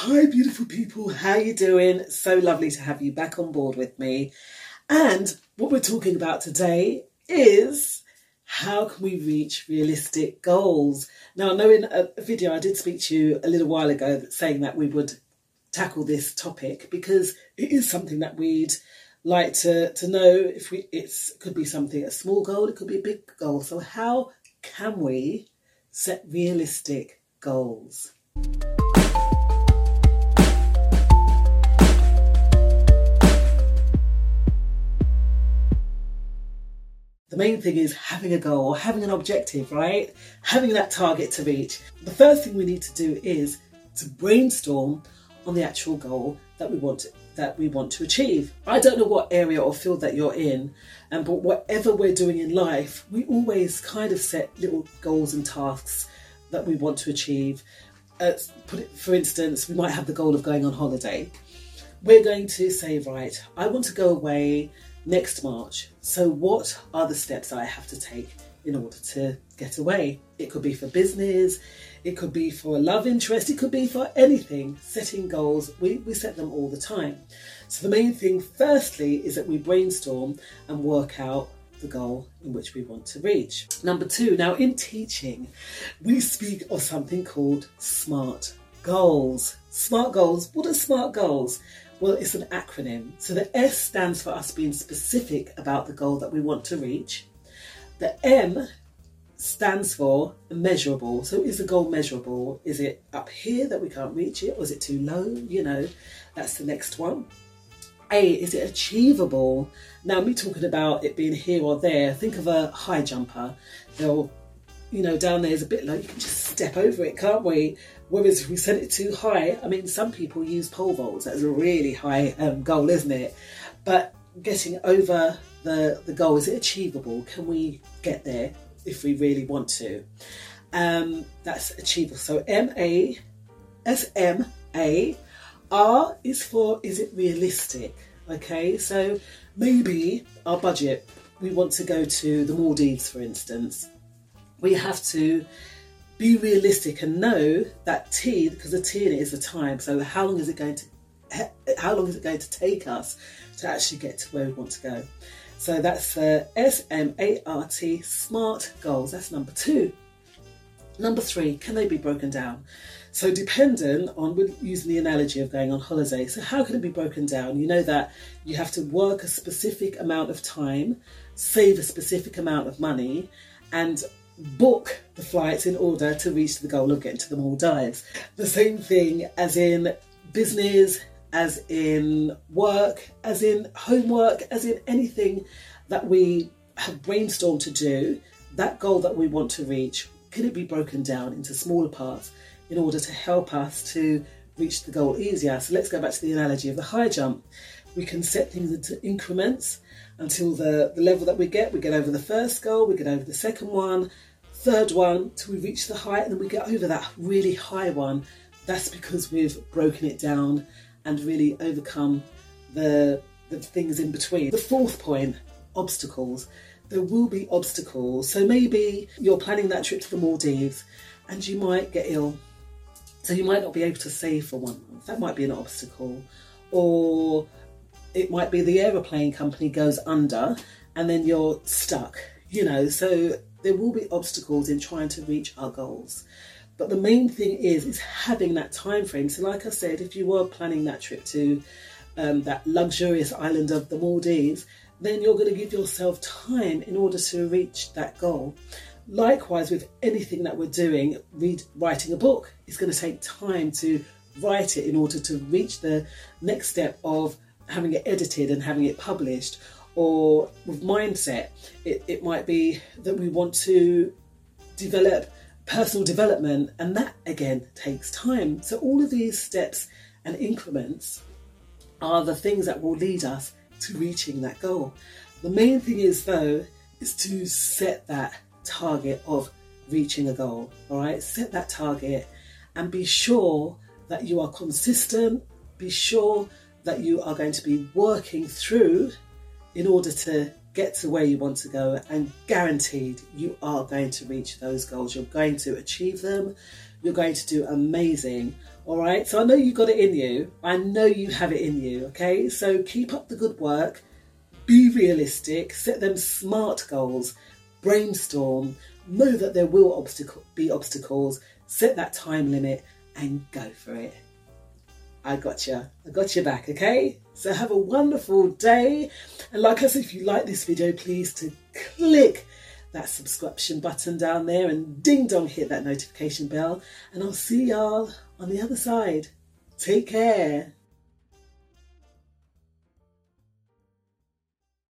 Hi, beautiful people. How you doing? So lovely to have you back on board with me. And what we're talking about today is how can we reach realistic goals? Now, I know in a video I did speak to you a little while ago saying that we would tackle this topic because it is something that we'd like to, to know if we it's could be something a small goal, it could be a big goal. So how can we set realistic goals? Main thing is having a goal, having an objective, right? Having that target to reach. The first thing we need to do is to brainstorm on the actual goal that we want that we want to achieve. I don't know what area or field that you're in, and but whatever we're doing in life, we always kind of set little goals and tasks that we want to achieve. Uh, it, for instance, we might have the goal of going on holiday. We're going to say, right, I want to go away next March. So, what are the steps I have to take in order to get away? It could be for business, it could be for a love interest, it could be for anything. Setting goals, we, we set them all the time. So, the main thing, firstly, is that we brainstorm and work out the goal in which we want to reach. Number two, now in teaching, we speak of something called SMART goals. SMART goals, what are SMART goals? Well, it's an acronym. So the S stands for us being specific about the goal that we want to reach. The M stands for measurable. So is the goal measurable? Is it up here that we can't reach it? Or is it too low? You know, that's the next one. A, is it achievable? Now, me talking about it being here or there, think of a high jumper. They'll, you know, down there is a bit low, you can just step over it, can't we? Whereas if we set it too high, I mean, some people use pole vaults. That's a really high um, goal, isn't it? But getting over the, the goal, is it achievable? Can we get there if we really want to? Um, that's achievable. So M A S M A R is for is it realistic? Okay, so maybe our budget, we want to go to the Maldives, for instance. We have to be realistic and know that T, because the T in it is the time. So how long is it going to how long is it going to take us to actually get to where we want to go? So that's uh, S M A R T, SMART goals. That's number two. Number three, can they be broken down? So, dependent on, we're using the analogy of going on holiday. So, how can it be broken down? You know that you have to work a specific amount of time, save a specific amount of money, and book the flights in order to reach the goal of getting to the Maldives. The same thing as in business, as in work, as in homework, as in anything that we have brainstormed to do, that goal that we want to reach, can it be broken down into smaller parts in order to help us to reach the goal easier? So let's go back to the analogy of the high jump. We can set things into increments until the, the level that we get, we get over the first goal, we get over the second one, third one till we reach the height and then we get over that really high one. That's because we've broken it down and really overcome the, the things in between. The fourth point obstacles. There will be obstacles. So maybe you're planning that trip to the Maldives and you might get ill. So you might not be able to save for one month. That might be an obstacle. Or it might be the aeroplane company goes under and then you're stuck. You know, so there will be obstacles in trying to reach our goals. But the main thing is is having that time frame. So, like I said, if you were planning that trip to um, that luxurious island of the Maldives, then you're going to give yourself time in order to reach that goal. Likewise, with anything that we're doing, read, writing a book, it's going to take time to write it in order to reach the next step of having it edited and having it published or with mindset, it, it might be that we want to develop personal development, and that again takes time. So, all of these steps and increments are the things that will lead us to reaching that goal. The main thing is, though, is to set that target of reaching a goal. All right, set that target and be sure that you are consistent, be sure that you are going to be working through in order to get to where you want to go and guaranteed you are going to reach those goals. You're going to achieve them. You're going to do amazing All right, so I know you got it in you. I know you have it in you. Okay, so keep up the good work. Be realistic. Set them smart goals. Brainstorm. Know that there will be obstacles. Set that time limit and go for it. I got you. I got you back, okay? So have a wonderful day. And like I said, if you like this video, please to click that subscription button down there and ding dong hit that notification bell. And I'll see y'all on the other side. Take care.